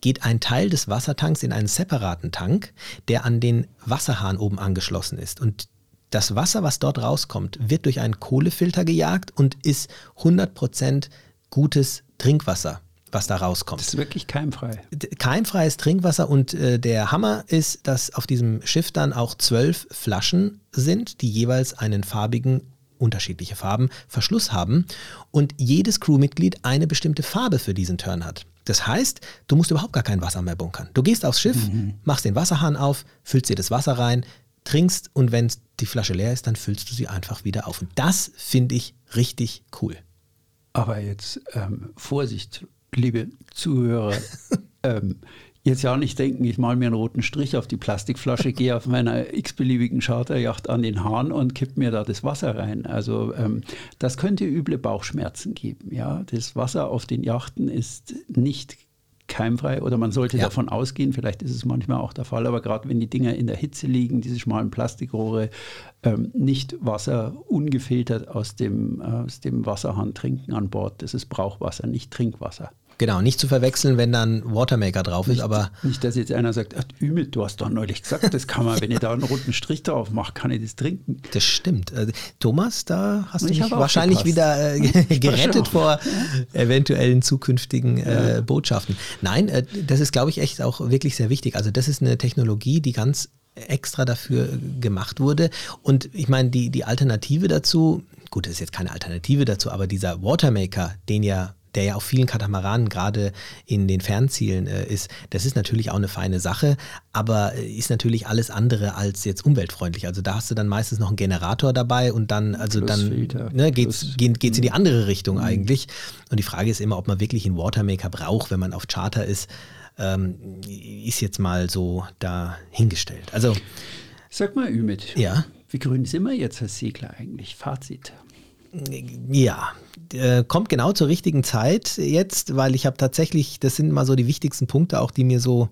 geht ein Teil des Wassertanks in einen separaten Tank, der an den Wasserhahn oben angeschlossen ist. Und das Wasser, was dort rauskommt, wird durch einen Kohlefilter gejagt und ist 100% gutes Trinkwasser, was da rauskommt. Das ist wirklich keimfrei. Keimfreies Trinkwasser und äh, der Hammer ist, dass auf diesem Schiff dann auch zwölf Flaschen sind, die jeweils einen farbigen unterschiedliche Farben, Verschluss haben und jedes Crewmitglied eine bestimmte Farbe für diesen Turn hat. Das heißt, du musst überhaupt gar kein Wasser mehr bunkern. Du gehst aufs Schiff, mhm. machst den Wasserhahn auf, füllst dir das Wasser rein, trinkst und wenn die Flasche leer ist, dann füllst du sie einfach wieder auf. Und das finde ich richtig cool. Aber jetzt ähm, Vorsicht, liebe Zuhörer. (laughs) ähm, jetzt ja nicht denken, ich male mir einen roten Strich auf die Plastikflasche, gehe auf meiner x-beliebigen Charterjacht an den Hahn und kipp mir da das Wasser rein. Also ähm, das könnte üble Bauchschmerzen geben. Ja, das Wasser auf den Yachten ist nicht keimfrei oder man sollte ja. davon ausgehen, vielleicht ist es manchmal auch der Fall, aber gerade wenn die Dinger in der Hitze liegen, diese schmalen Plastikrohre, ähm, nicht Wasser ungefiltert aus dem, aus dem Wasserhahn trinken an Bord. Das ist Brauchwasser, nicht Trinkwasser. Genau, nicht zu verwechseln, wenn dann Watermaker drauf ist, nicht, aber. Nicht, dass jetzt einer sagt, ach, Ümit, du hast doch neulich gesagt, das kann man, wenn ihr da einen roten Strich drauf macht, kann ich das trinken. Das stimmt. Äh, Thomas, da hast du mich wahrscheinlich wieder äh, (laughs) gerettet vor eventuellen zukünftigen äh, Botschaften. Nein, äh, das ist, glaube ich, echt auch wirklich sehr wichtig. Also, das ist eine Technologie, die ganz extra dafür gemacht wurde. Und ich meine, die, die Alternative dazu, gut, das ist jetzt keine Alternative dazu, aber dieser Watermaker, den ja der ja auf vielen Katamaranen gerade in den Fernzielen äh, ist, das ist natürlich auch eine feine Sache, aber äh, ist natürlich alles andere als jetzt umweltfreundlich. Also da hast du dann meistens noch einen Generator dabei und dann, also Plus dann Filter. ne, geht's, geht, geht's in die andere Richtung mhm. eigentlich. Und die Frage ist immer, ob man wirklich einen Watermaker braucht, wenn man auf Charter ist, ähm, ist jetzt mal so dahingestellt. Also Sag mal, Ümit. Ja. Wie grün sind wir jetzt als Segler eigentlich? Fazit. Ja, äh, kommt genau zur richtigen Zeit jetzt, weil ich habe tatsächlich, das sind mal so die wichtigsten Punkte, auch die mir so,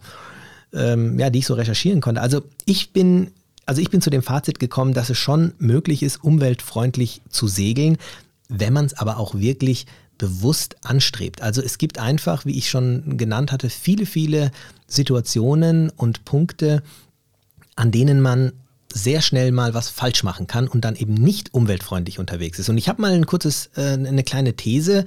ähm, ja, die ich so recherchieren konnte. Also ich bin, also ich bin zu dem Fazit gekommen, dass es schon möglich ist, umweltfreundlich zu segeln, wenn man es aber auch wirklich bewusst anstrebt. Also es gibt einfach, wie ich schon genannt hatte, viele, viele Situationen und Punkte, an denen man sehr schnell mal was falsch machen kann und dann eben nicht umweltfreundlich unterwegs ist. Und ich habe mal ein kurzes, äh, eine kleine These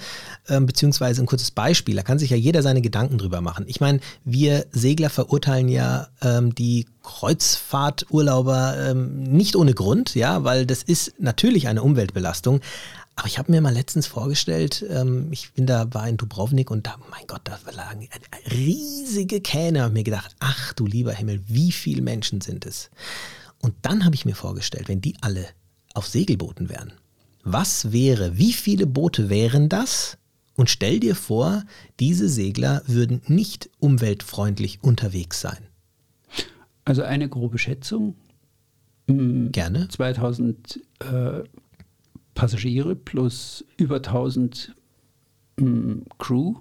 äh, beziehungsweise ein kurzes Beispiel. Da kann sich ja jeder seine Gedanken drüber machen. Ich meine, wir Segler verurteilen ja ähm, die Kreuzfahrturlauber ähm, nicht ohne Grund, ja, weil das ist natürlich eine Umweltbelastung. Aber ich habe mir mal letztens vorgestellt, ähm, ich bin da, war in Dubrovnik und da, mein Gott, da lagen riesige Kähne. Und mir gedacht, ach du lieber Himmel, wie viele Menschen sind es? Und dann habe ich mir vorgestellt, wenn die alle auf Segelbooten wären, was wäre, wie viele Boote wären das? Und stell dir vor, diese Segler würden nicht umweltfreundlich unterwegs sein. Also eine grobe Schätzung. Mm, Gerne. 2000 äh, Passagiere plus über 1000 mm, Crew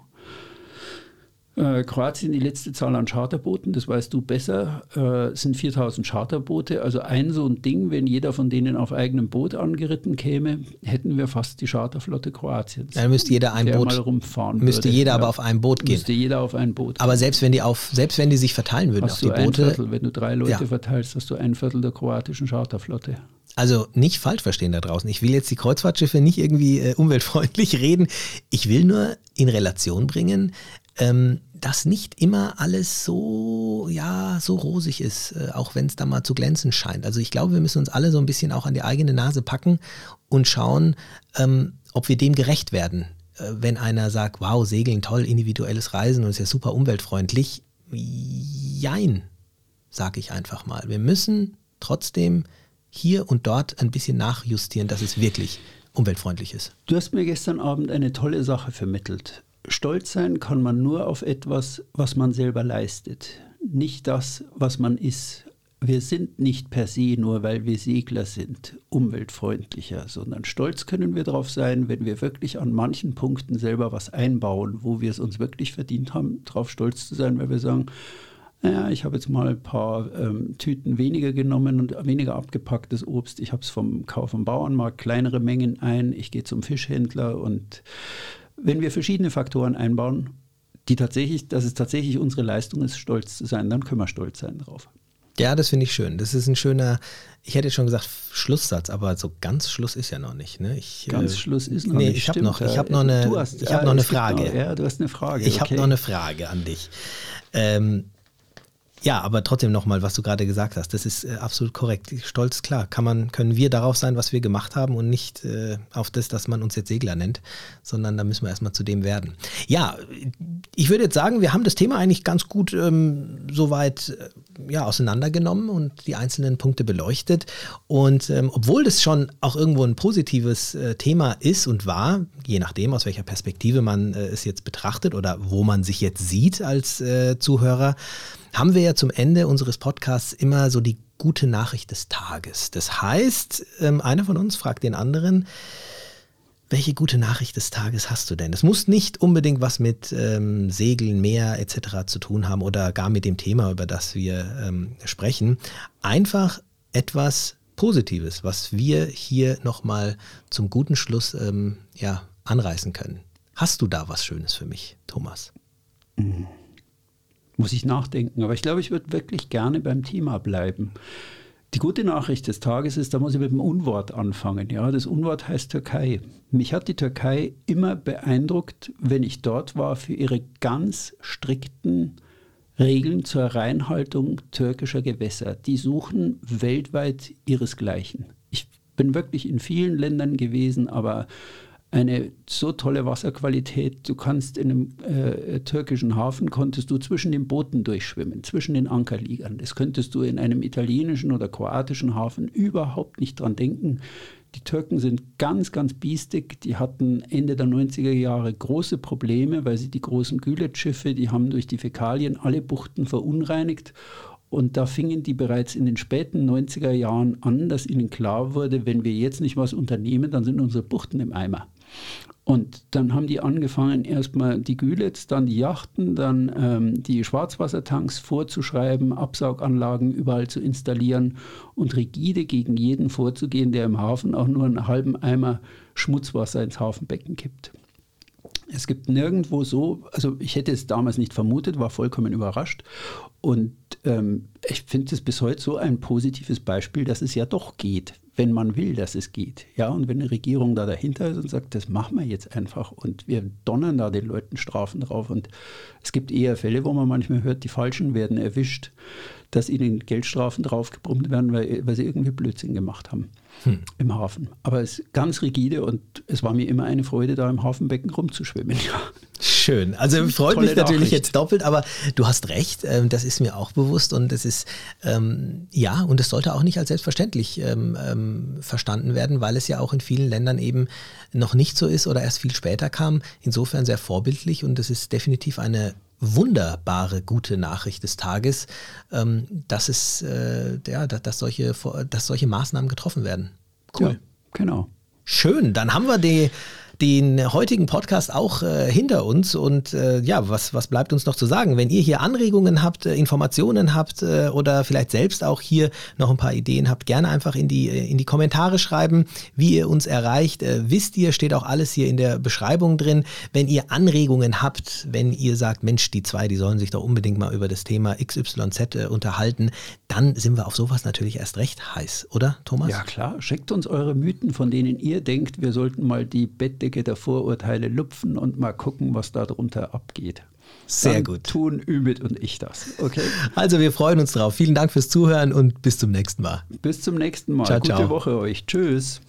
äh, Kroatien die letzte Zahl an Charterbooten, das weißt du besser, äh, sind 4000 Charterboote. Also ein so ein Ding, wenn jeder von denen auf eigenem Boot angeritten käme, hätten wir fast die Charterflotte Kroatiens. Dann müsste jeder ein Boot rumfahren. Müsste würde. jeder ja. aber auf ein Boot gehen. Müsste jeder auf ein Boot. Aber selbst wenn die auf, selbst wenn die sich verteilen würden hast auf die Boote. Viertel, wenn du drei Leute ja. verteilst, hast du ein Viertel der kroatischen Charterflotte. Also nicht falsch verstehen da draußen. Ich will jetzt die Kreuzfahrtschiffe nicht irgendwie äh, umweltfreundlich (laughs) reden. Ich will nur in Relation bringen, ähm, dass nicht immer alles so, ja, so rosig ist, äh, auch wenn es da mal zu glänzen scheint. Also ich glaube, wir müssen uns alle so ein bisschen auch an die eigene Nase packen und schauen, ähm, ob wir dem gerecht werden. Äh, wenn einer sagt, wow, Segeln, toll, individuelles Reisen und ist ja super umweltfreundlich. Jein, sage ich einfach mal. Wir müssen trotzdem hier und dort ein bisschen nachjustieren, dass es wirklich umweltfreundlich ist. Du hast mir gestern Abend eine tolle Sache vermittelt stolz sein kann man nur auf etwas, was man selber leistet, nicht das, was man ist. Wir sind nicht per se, nur weil wir Segler sind, umweltfreundlicher, sondern stolz können wir darauf sein, wenn wir wirklich an manchen Punkten selber was einbauen, wo wir es uns wirklich verdient haben, darauf stolz zu sein, weil wir sagen, naja, ich habe jetzt mal ein paar ähm, Tüten weniger genommen und weniger abgepacktes Obst. Ich habe es vom Kauf am Bauernmarkt, kleinere Mengen ein. Ich gehe zum Fischhändler und wenn wir verschiedene Faktoren einbauen, die tatsächlich, dass es tatsächlich unsere Leistung ist, stolz zu sein, dann können wir stolz sein drauf. Ja, das finde ich schön. Das ist ein schöner, ich hätte schon gesagt Schlusssatz, aber so ganz Schluss ist ja noch nicht. Ne? Ich, ganz äh, Schluss ist noch nee, nicht. Ich habe noch, ich hab noch eine, hast, ich hab noch eine Frage. Noch, ja, du hast eine Frage. Ich okay. habe noch eine Frage an dich. Ähm, Ja, aber trotzdem nochmal, was du gerade gesagt hast, das ist äh, absolut korrekt. Stolz, klar, kann man, können wir darauf sein, was wir gemacht haben und nicht äh, auf das, dass man uns jetzt Segler nennt, sondern da müssen wir erstmal zu dem werden. Ja, ich würde jetzt sagen, wir haben das Thema eigentlich ganz gut ähm, soweit äh, ja, auseinandergenommen und die einzelnen Punkte beleuchtet. Und ähm, obwohl das schon auch irgendwo ein positives äh, Thema ist und war, je nachdem, aus welcher Perspektive man äh, es jetzt betrachtet oder wo man sich jetzt sieht als äh, Zuhörer, haben wir ja zum Ende unseres Podcasts immer so die gute Nachricht des Tages. Das heißt, ähm, einer von uns fragt den anderen, welche gute Nachricht des Tages hast du denn? Es muss nicht unbedingt was mit ähm, Segeln, Meer etc. zu tun haben oder gar mit dem Thema, über das wir ähm, sprechen. Einfach etwas Positives, was wir hier nochmal zum guten Schluss ähm, ja, anreißen können. Hast du da was Schönes für mich, Thomas? Mhm. Muss ich nachdenken, aber ich glaube, ich würde wirklich gerne beim Thema bleiben. Die gute Nachricht des Tages ist, da muss ich mit dem Unwort anfangen. Ja, das Unwort heißt Türkei. Mich hat die Türkei immer beeindruckt, wenn ich dort war, für ihre ganz strikten Regeln zur Reinhaltung türkischer Gewässer. Die suchen weltweit ihresgleichen. Ich bin wirklich in vielen Ländern gewesen, aber eine so tolle Wasserqualität. Du kannst in einem äh, türkischen Hafen, konntest du zwischen den Booten durchschwimmen, zwischen den Ankerliegern. Das könntest du in einem italienischen oder kroatischen Hafen überhaupt nicht dran denken. Die Türken sind ganz, ganz biestig. Die hatten Ende der 90er Jahre große Probleme, weil sie die großen Gület-Schiffe, die haben durch die Fäkalien alle Buchten verunreinigt. Und da fingen die bereits in den späten 90er Jahren an, dass ihnen klar wurde, wenn wir jetzt nicht was unternehmen, dann sind unsere Buchten im Eimer. Und dann haben die angefangen, erstmal die Gülets, dann die Yachten, dann ähm, die Schwarzwassertanks vorzuschreiben, Absauganlagen überall zu installieren und rigide gegen jeden vorzugehen, der im Hafen auch nur einen halben Eimer Schmutzwasser ins Hafenbecken kippt. Es gibt nirgendwo so, also ich hätte es damals nicht vermutet, war vollkommen überrascht. Und ähm, ich finde es bis heute so ein positives Beispiel, dass es ja doch geht wenn man will, dass es geht. Ja, und wenn eine Regierung da dahinter ist und sagt, das machen wir jetzt einfach und wir donnern da den Leuten Strafen drauf. Und es gibt eher Fälle, wo man manchmal hört, die Falschen werden erwischt, dass ihnen Geldstrafen draufgebrummt werden, weil, weil sie irgendwie Blödsinn gemacht haben hm. im Hafen. Aber es ist ganz rigide und es war mir immer eine Freude, da im Hafenbecken rumzuschwimmen. (laughs) Ja. Schön. Also (laughs) freut Tolle mich natürlich Nachricht. jetzt doppelt, aber du hast recht, ähm, das ist mir auch bewusst und es ist, ähm, ja, und es sollte auch nicht als selbstverständlich ähm, ähm, verstanden werden, weil es ja auch in vielen Ländern eben noch nicht so ist oder erst viel später kam. Insofern sehr vorbildlich und es ist definitiv eine wunderbare gute Nachricht des Tages, ähm, dass es, äh, ja, dass solche, dass solche Maßnahmen getroffen werden. Cool. Ja, genau. Schön, dann haben wir die den heutigen Podcast auch äh, hinter uns. Und äh, ja, was, was bleibt uns noch zu sagen? Wenn ihr hier Anregungen habt, äh, Informationen habt äh, oder vielleicht selbst auch hier noch ein paar Ideen habt, gerne einfach in die, äh, in die Kommentare schreiben, wie ihr uns erreicht. Wisst ihr, steht auch alles hier in der Beschreibung drin. Wenn ihr Anregungen habt, wenn ihr sagt, Mensch, die zwei, die sollen sich doch unbedingt mal über das Thema XYZ unterhalten, dann sind wir auf sowas natürlich erst recht heiß, oder Thomas? Ja klar, schickt uns eure Mythen, von denen ihr denkt, wir sollten mal die Bett Decke der Vorurteile lupfen und mal gucken, was da drunter abgeht. Sehr Dann gut. Tun Ümit und ich das. Okay. Also wir freuen uns drauf. Vielen Dank fürs Zuhören und bis zum nächsten Mal. Bis zum nächsten Mal. Ciao, Gute ciao. Woche euch. Tschüss.